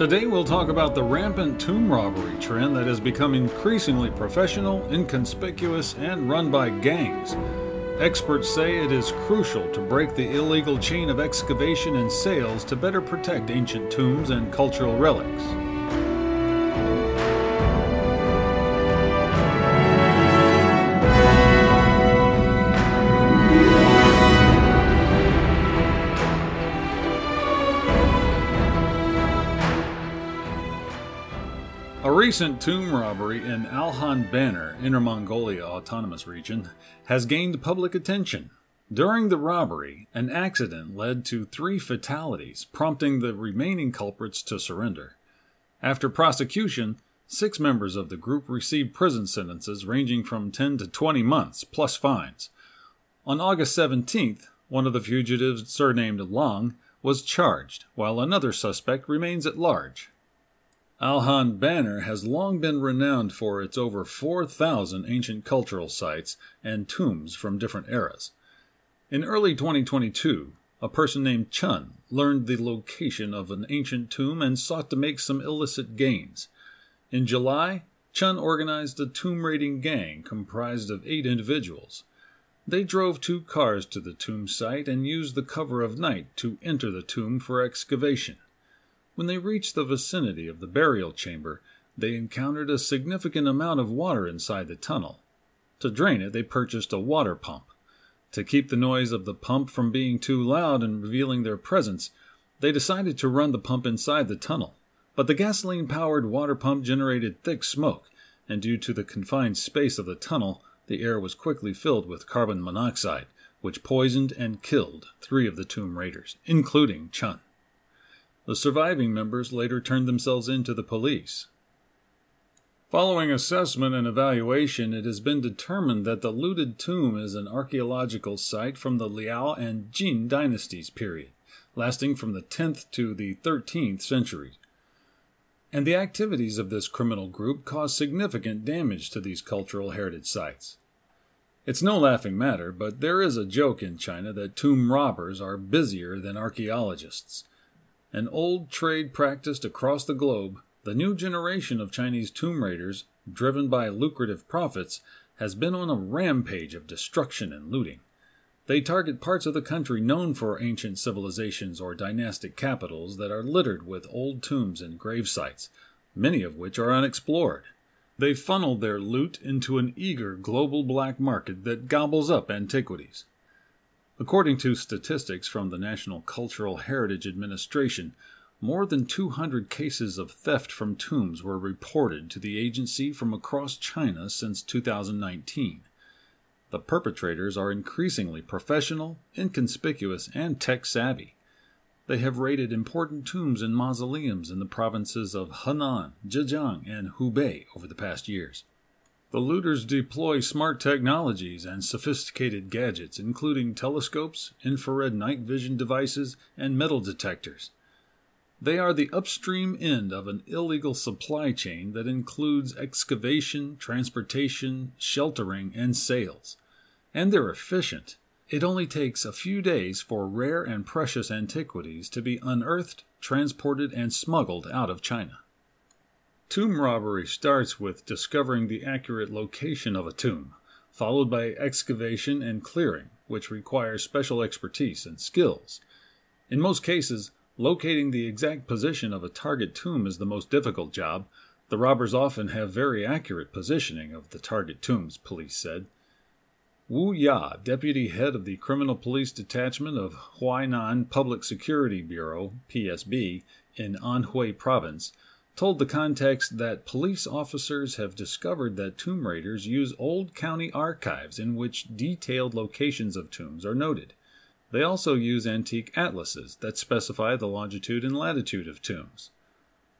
Today we'll talk about the rampant tomb robbery trend that has become increasingly professional, inconspicuous, and run by gangs. Experts say it is crucial to break the illegal chain of excavation and sales to better protect ancient tombs and cultural relics. Recent tomb robbery in Aohan Banner, Inner Mongolia Autonomous Region, has gained public attention. During the robbery, an accident led to three fatalities, prompting the remaining culprits to surrender. After prosecution, six members of the group received prison sentences ranging from 10 to 20 months, plus fines. On August 17th, one of the fugitives, surnamed Long, was charged, while another suspect remains at large. Aohan Banner has long been renowned for its over 4,000 ancient cultural sites and tombs from different eras. In early 2022, a person named Chun learned the location of an ancient tomb and sought to make some illicit gains. In July, Chun organized a tomb raiding gang comprised of eight individuals. They drove two cars to the tomb site and used the cover of night to enter the tomb for excavation. When they reached the vicinity of the burial chamber, they encountered a significant amount of water inside the tunnel. To drain it, they purchased a water pump. To keep the noise of the pump from being too loud and revealing their presence, they decided to run the pump inside the tunnel. But the gasoline powered water pump generated thick smoke, and due to the confined space of the tunnel, the air was quickly filled with carbon monoxide, which poisoned and killed three of the tomb raiders, including Chun. The surviving members later turned themselves in to the police. Following assessment and evaluation, it has been determined that the looted tomb is an archaeological site from the Liao and Jin dynasties period, lasting from the 10th to the 13th century. And the activities of this criminal group caused significant damage to these cultural heritage sites. It's no laughing matter, but there is a joke in China that tomb robbers are busier than archaeologists. An old trade practiced across the globe, the new generation of Chinese tomb raiders, driven by lucrative profits, has been on a rampage of destruction and looting. They target parts of the country known for ancient civilizations or dynastic capitals that are littered with old tombs and grave sites, many of which are unexplored. They funnel their loot into an eager global black market that gobbles up antiquities. According to statistics from the National Cultural Heritage Administration, more than 200 cases of theft from tombs were reported to the agency from across China since 2019. The perpetrators are increasingly professional, inconspicuous, and tech savvy. They have raided important tombs and mausoleums in the provinces of Henan, Zhejiang, and Hubei over the past years. The looters deploy smart technologies and sophisticated gadgets, including telescopes, infrared night vision devices, and metal detectors. They are the upstream end of an illegal supply chain that includes excavation, transportation, sheltering, and sales. And they're efficient. It only takes a few days for rare and precious antiquities to be unearthed, transported, and smuggled out of China. Tomb robbery starts with discovering the accurate location of a tomb, followed by excavation and clearing, which requires special expertise and skills. In most cases, locating the exact position of a target tomb is the most difficult job. The robbers often have very accurate positioning of the target tombs, police said. Wu Ya, deputy head of the Criminal Police Detachment of Huainan Public Security Bureau, PSB, in Anhui Province, told the context that police officers have discovered that tomb raiders use old county archives in which detailed locations of tombs are noted. They also use antique atlases that specify the longitude and latitude of tombs.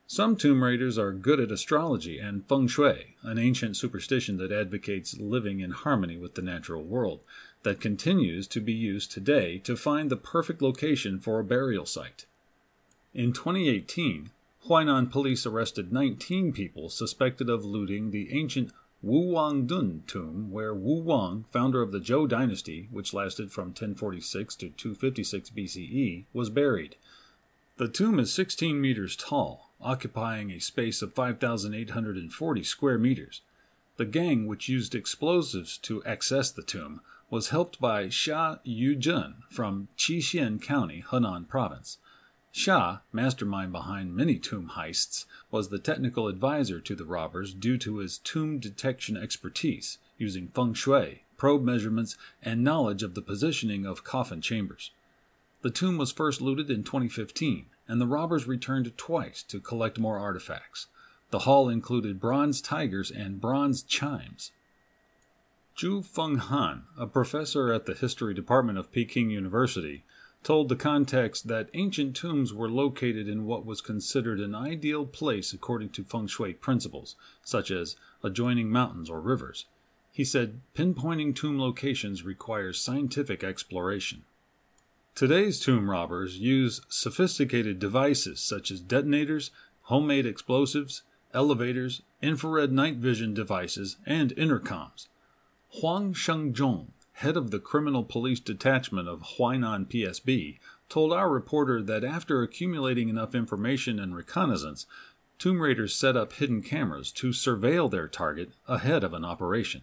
Some tomb raiders are good at astrology and feng shui, an ancient superstition that advocates living in harmony with the natural world, that continues to be used today to find the perfect location for a burial site. In 2018, Huainan police arrested 19 people suspected of looting the ancient Wu Wangdun tomb, where Wu Wang, founder of the Zhou dynasty, which lasted from 1046 to 256 BCE, was buried. The tomb is 16 meters tall, occupying a space of 5,840 square meters. The gang, which used explosives to access the tomb, was helped by Xia Yujun from Qixing County, Henan Province. Xia, mastermind behind many tomb heists, was the technical advisor to the robbers due to his tomb detection expertise, using feng shui, probe measurements, and knowledge of the positioning of coffin chambers. The tomb was first looted in 2015, and the robbers returned twice to collect more artifacts. The haul included bronze tigers and bronze chimes. Zhu Fenghan, a professor at the history department of Peking University, told the context that ancient tombs were located in what was considered an ideal place according to feng shui principles, such as adjoining mountains or rivers. He said pinpointing tomb locations requires scientific exploration. Today's tomb robbers use sophisticated devices such as detonators, homemade explosives, elevators, infrared night vision devices, and intercoms. Huang Shengzhong, head of the Criminal Police Detachment of Huainan PSB, told our reporter that after accumulating enough information and reconnaissance, Tomb Raiders set up hidden cameras to surveil their target ahead of an operation.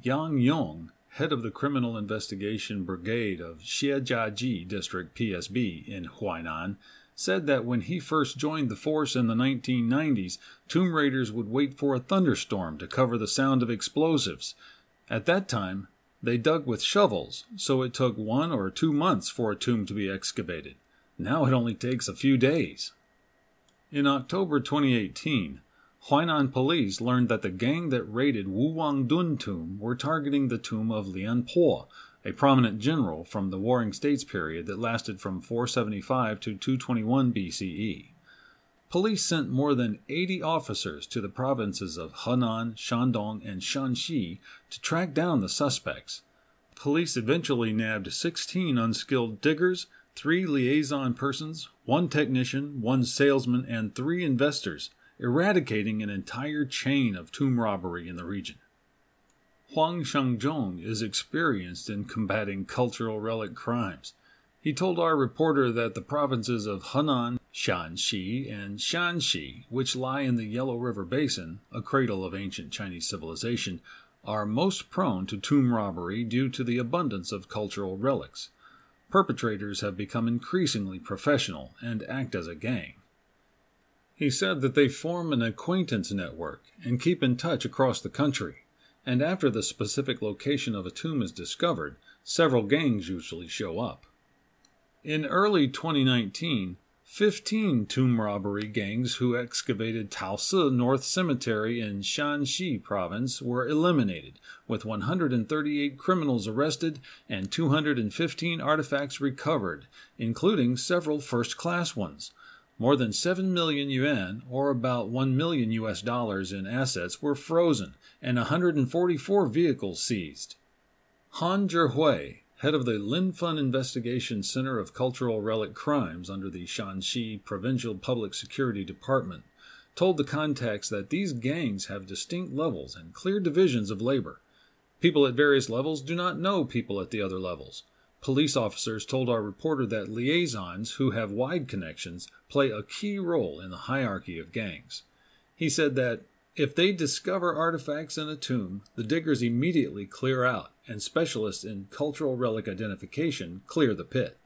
Yang Yong, head of the Criminal Investigation Brigade of Xiejiaji District PSB in Huainan, said that when he first joined the force in the 1990s, Tomb Raiders would wait for a thunderstorm to cover the sound of explosives. At that time, they dug with shovels, so it took one or two months for a tomb to be excavated. Now it only takes a few days. In October 2018, Huainan police learned that the gang that raided Wu tomb were targeting the tomb of Lian Po, a prominent general from the Warring States period that lasted from 475 to 221 BCE police sent more than 80 officers to the provinces of Henan, Shandong, and Shanxi to track down the suspects. Police eventually nabbed 16 unskilled diggers, three liaison persons, one technician, one salesman, and three investors, eradicating an entire chain of tomb robbery in the region. Huang Shengzhong is experienced in combating cultural relic crimes. He told our reporter that the provinces of Henan, Shanxi, and Shanxi, which lie in the Yellow River Basin, a cradle of ancient Chinese civilization, are most prone to tomb robbery due to the abundance of cultural relics. Perpetrators have become increasingly professional and act as a gang. He said that they form an acquaintance network and keep in touch across the country, and after the specific location of a tomb is discovered, several gangs usually show up. In early 2019, 15 tomb robbery gangs who excavated Taosi North Cemetery in Shanxi province were eliminated, with 138 criminals arrested and 215 artifacts recovered, including several first class ones. More than 7 million yuan, or about 1 million US dollars in assets, were frozen, and 144 vehicles seized. Han Zhihui, head of the Linfen Investigation Center of Cultural Relic Crimes under the Shanxi Provincial Public Security Department, told the context that these gangs have distinct levels and clear divisions of labor. People at various levels do not know people at the other levels. Police officers told our reporter that liaisons who have wide connections play a key role in the hierarchy of gangs. He said that if they discover artifacts in a tomb, the diggers immediately clear out and specialists in cultural relic identification clear the pit.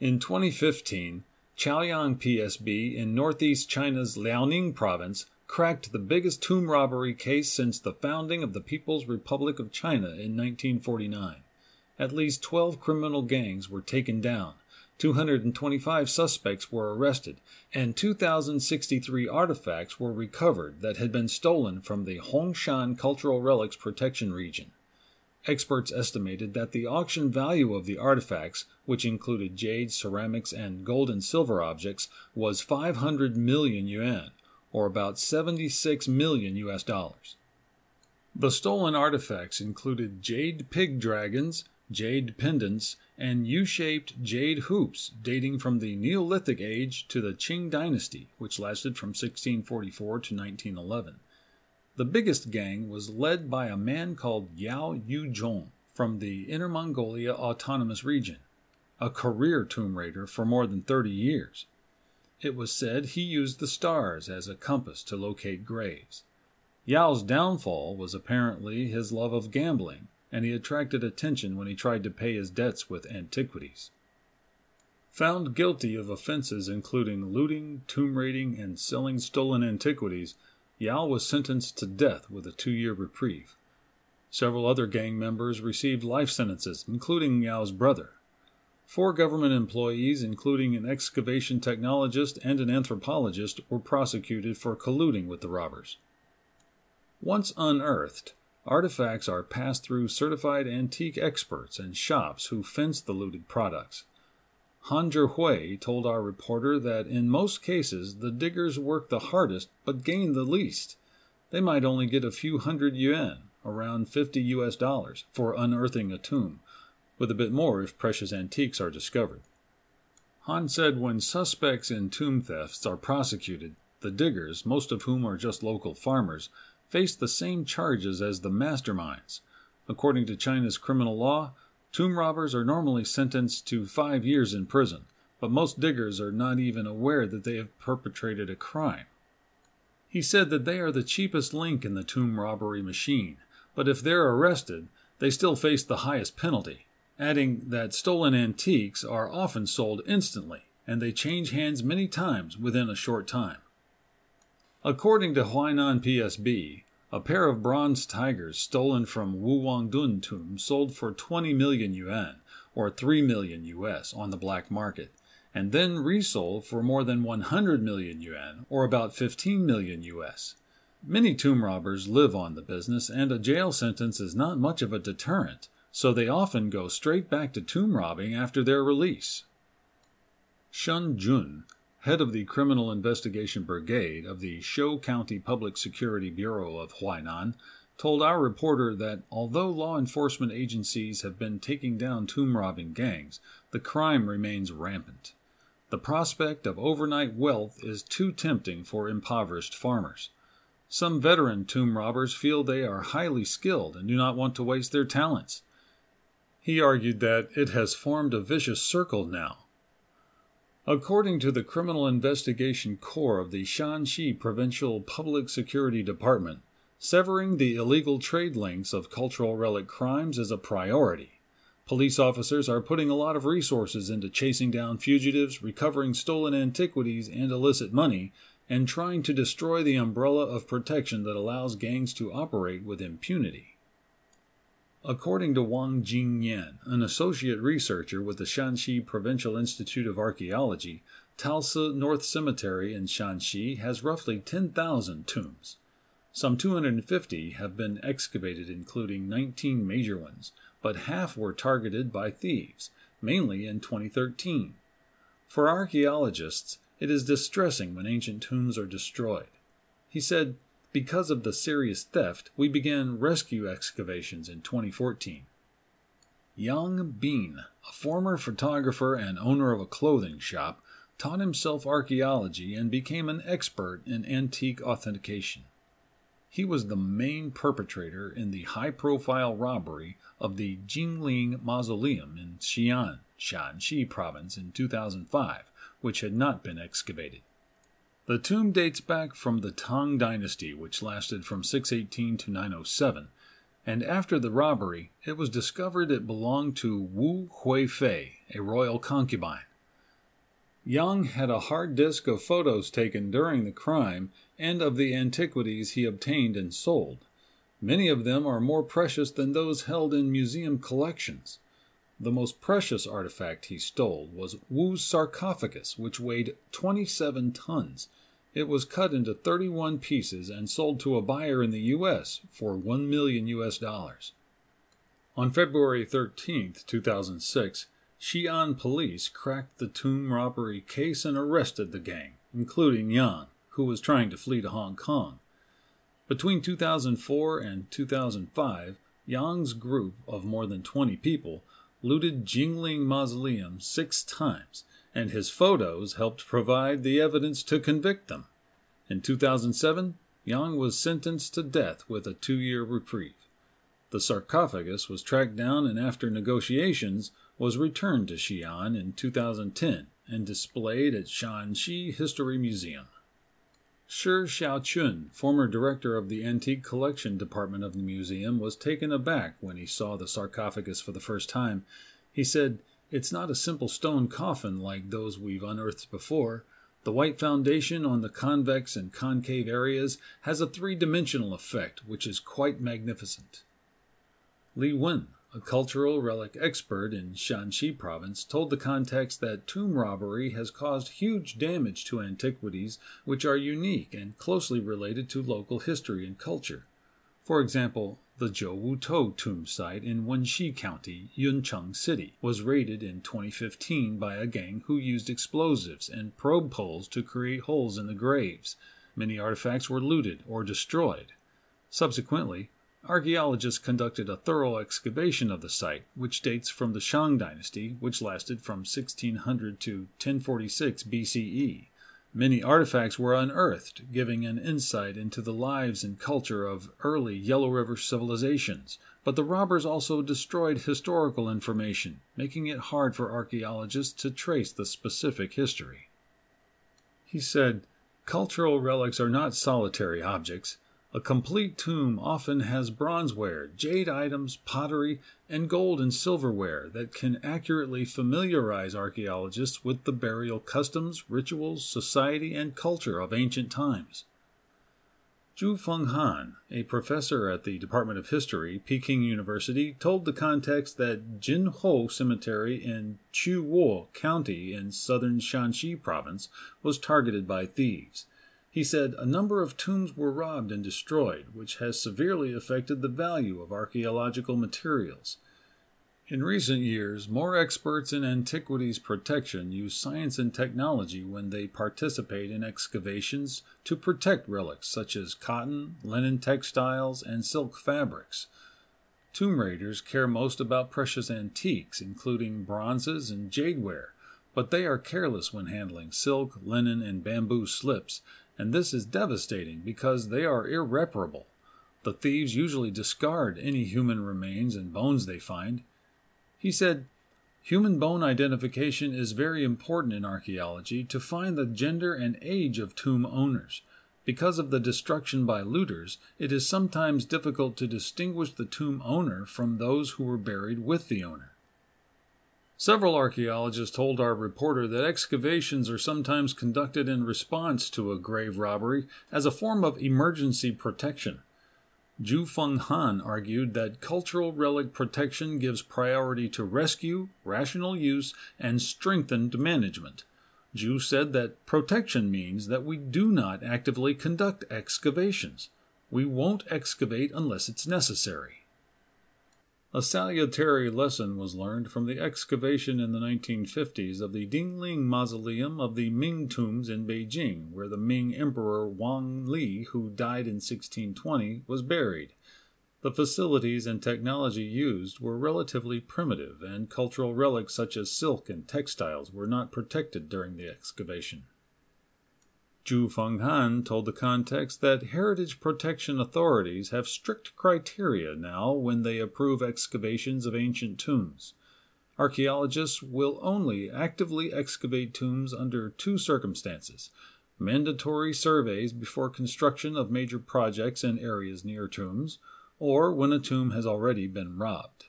In 2015, Chaoyang PSB in northeast China's Liaoning province cracked the biggest tomb robbery case since the founding of the People's Republic of China in 1949. At least 12 criminal gangs were taken down, 225 suspects were arrested, and 2,063 artifacts were recovered that had been stolen from the Hongshan Cultural Relics Protection Region. Experts estimated that the auction value of the artifacts, which included jade, ceramics, and gold and silver objects, was 500 million yuan, or about 76 million US dollars. The stolen artifacts included jade pig dragons, jade pendants, and U shaped jade hoops dating from the Neolithic age to the Qing dynasty, which lasted from 1644 to 1911. The biggest gang was led by a man called Yao Yuzhong from the Inner Mongolia Autonomous Region, a career tomb raider for more than 30 years. It was said he used the stars as a compass to locate graves. Yao's downfall was apparently his love of gambling, and he attracted attention when he tried to pay his debts with antiquities. Found guilty of offenses including looting, tomb raiding, and selling stolen antiquities, Yao was sentenced to death with a two year reprieve. Several other gang members received life sentences, including Yao's brother. Four government employees, including an excavation technologist and an anthropologist, were prosecuted for colluding with the robbers. Once unearthed, artifacts are passed through certified antique experts and shops who fence the looted products. Han Zhihui told our reporter that in most cases the diggers work the hardest but gain the least. They might only get a few hundred yuan, around 50 US dollars, for unearthing a tomb, with a bit more if precious antiques are discovered. Han said when suspects in tomb thefts are prosecuted, the diggers, most of whom are just local farmers, face the same charges as the masterminds. According to China's criminal law, Tomb robbers are normally sentenced to five years in prison, but most diggers are not even aware that they have perpetrated a crime. He said that they are the cheapest link in the tomb robbery machine, but if they're arrested, they still face the highest penalty, adding that stolen antiques are often sold instantly, and they change hands many times within a short time. According to Huainan PSB, a pair of bronze tigers stolen from Wu Wangdun tomb sold for 20 million yuan, or 3 million US, on the black market, and then resold for more than 100 million yuan, or about 15 million US. Many tomb robbers live on the business, and a jail sentence is not much of a deterrent, so they often go straight back to tomb robbing after their release. Shun Jun, head of the Criminal Investigation Brigade of the Shou County Public Security Bureau of Huainan, told our reporter that although law enforcement agencies have been taking down tomb robbing gangs, the crime remains rampant. The prospect of overnight wealth is too tempting for impoverished farmers. Some veteran tomb robbers feel they are highly skilled and do not want to waste their talents. He argued that it has formed a vicious circle now According to the Criminal Investigation Corps of the Shanxi Provincial Public Security Department, severing the illegal trade links of cultural relic crimes is a priority. Police officers are putting a lot of resources into chasing down fugitives, recovering stolen antiquities and illicit money, and trying to destroy the umbrella of protection that allows gangs to operate with impunity. According to Wang Jingyan, an associate researcher with the Shanxi Provincial Institute of Archaeology, Taosi North Cemetery in Shanxi has roughly 10,000 tombs. Some 250 have been excavated, including 19 major ones, but half were targeted by thieves, mainly in 2013. For archaeologists, it is distressing when ancient tombs are destroyed. He said, because of the serious theft, we began rescue excavations in 2014. Yang Bin, a former photographer and owner of a clothing shop, taught himself archaeology and became an expert in antique authentication. He was the main perpetrator in the high profile robbery of the Jingling Mausoleum in Xi'an, Shaanxi province in 2005, which had not been excavated. The tomb dates back from the Tang dynasty, which lasted from 618 to 907, and after the robbery, it was discovered it belonged to Wu Huifei, a royal concubine. Yang had a hard disk of photos taken during the crime and of the antiquities he obtained and sold. Many of them are more precious than those held in museum collections. The most precious artifact he stole was Wu's sarcophagus, which weighed 27 tons. It was cut into 31 pieces and sold to a buyer in the U.S. for 1 million U.S. dollars. On February 13, 2006, Xi'an police cracked the tomb robbery case and arrested the gang, including Yang, who was trying to flee to Hong Kong. Between 2004 and 2005, Yang's group of more than 20 people looted Jingling Mausoleum six times, and his photos helped provide the evidence to convict them. In 2007, Yang was sentenced to death with a two year reprieve. The sarcophagus was tracked down and, after negotiations, was returned to Xi'an in 2010 and displayed at Shaanxi History Museum. Shi Xiaochun, former director of the Antique Collection Department of the museum, was taken aback when he saw the sarcophagus for the first time. He said, It's not a simple stone coffin like those we've unearthed before. The white foundation on the convex and concave areas has a three dimensional effect which is quite magnificent. Li Wen, a cultural relic expert in Shanxi province, told the context that tomb robbery has caused huge damage to antiquities which are unique and closely related to local history and culture. For example, the Zhou Tou tomb site in Wenxi County, Yuncheng City, was raided in 2015 by a gang who used explosives and probe poles to create holes in the graves. Many artifacts were looted or destroyed. Subsequently, Archaeologists conducted a thorough excavation of the site, which dates from the Shang dynasty, which lasted from 1600 to 1046 BCE. Many artifacts were unearthed, giving an insight into the lives and culture of early Yellow River civilizations, but the robbers also destroyed historical information, making it hard for archaeologists to trace the specific history. He said, Cultural relics are not solitary objects. A complete tomb often has bronzeware, jade items, pottery, and gold and silverware that can accurately familiarize archaeologists with the burial customs, rituals, society, and culture of ancient times. Zhu Fenghan, a professor at the Department of History, Peking University, told the context that Jinhou Cemetery in Quwo County in southern Shanxi province was targeted by thieves. He said a number of tombs were robbed and destroyed, which has severely affected the value of archaeological materials. In recent years, more experts in antiquities protection use science and technology when they participate in excavations to protect relics such as cotton, linen textiles, and silk fabrics. Tomb raiders care most about precious antiques, including bronzes and jadeware, but they are careless when handling silk, linen, and bamboo slips and this is devastating because they are irreparable. The thieves usually discard any human remains and bones they find. He said, Human bone identification is very important in archaeology to find the gender and age of tomb owners. Because of the destruction by looters, it is sometimes difficult to distinguish the tomb owner from those who were buried with the owner. Several archaeologists told our reporter that excavations are sometimes conducted in response to a grave robbery as a form of emergency protection. Zhu Fenghan argued that cultural relic protection gives priority to rescue, rational use, and strengthened management. Zhu said that protection means that we do not actively conduct excavations. We won't excavate unless it's necessary. A salutary lesson was learned from the excavation in the 1950s of the Dingling Mausoleum of the Ming tombs in Beijing, where the Ming Emperor Wanli, who died in 1620, was buried. The facilities and technology used were relatively primitive, and cultural relics such as silk and textiles were not protected during the excavation. Zhu Fenghan told the context that heritage protection authorities have strict criteria now when they approve excavations of ancient tombs. Archaeologists will only actively excavate tombs under two circumstances mandatory surveys before construction of major projects in areas near tombs, or when a tomb has already been robbed.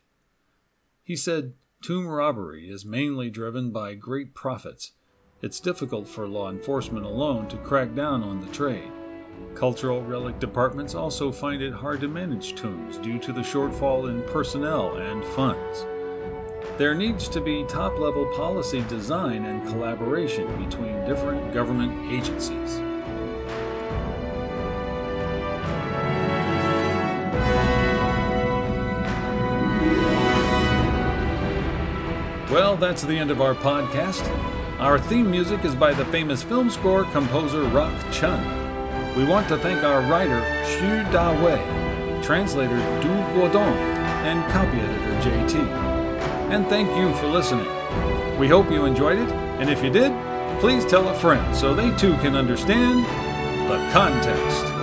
He said tomb robbery is mainly driven by great profits it's difficult for law enforcement alone to crack down on the trade. Cultural relic departments also find it hard to manage tombs due to the shortfall in personnel and funds. There needs to be top level policy design and collaboration between different government agencies. Well, that's the end of our podcast. Our theme music is by the famous film score composer Rock Chun. We want to thank our writer Xu Da Wei, translator Du Guodong, and copy editor JT. And thank you for listening. We hope you enjoyed it, and if you did, please tell a friend so they too can understand the context.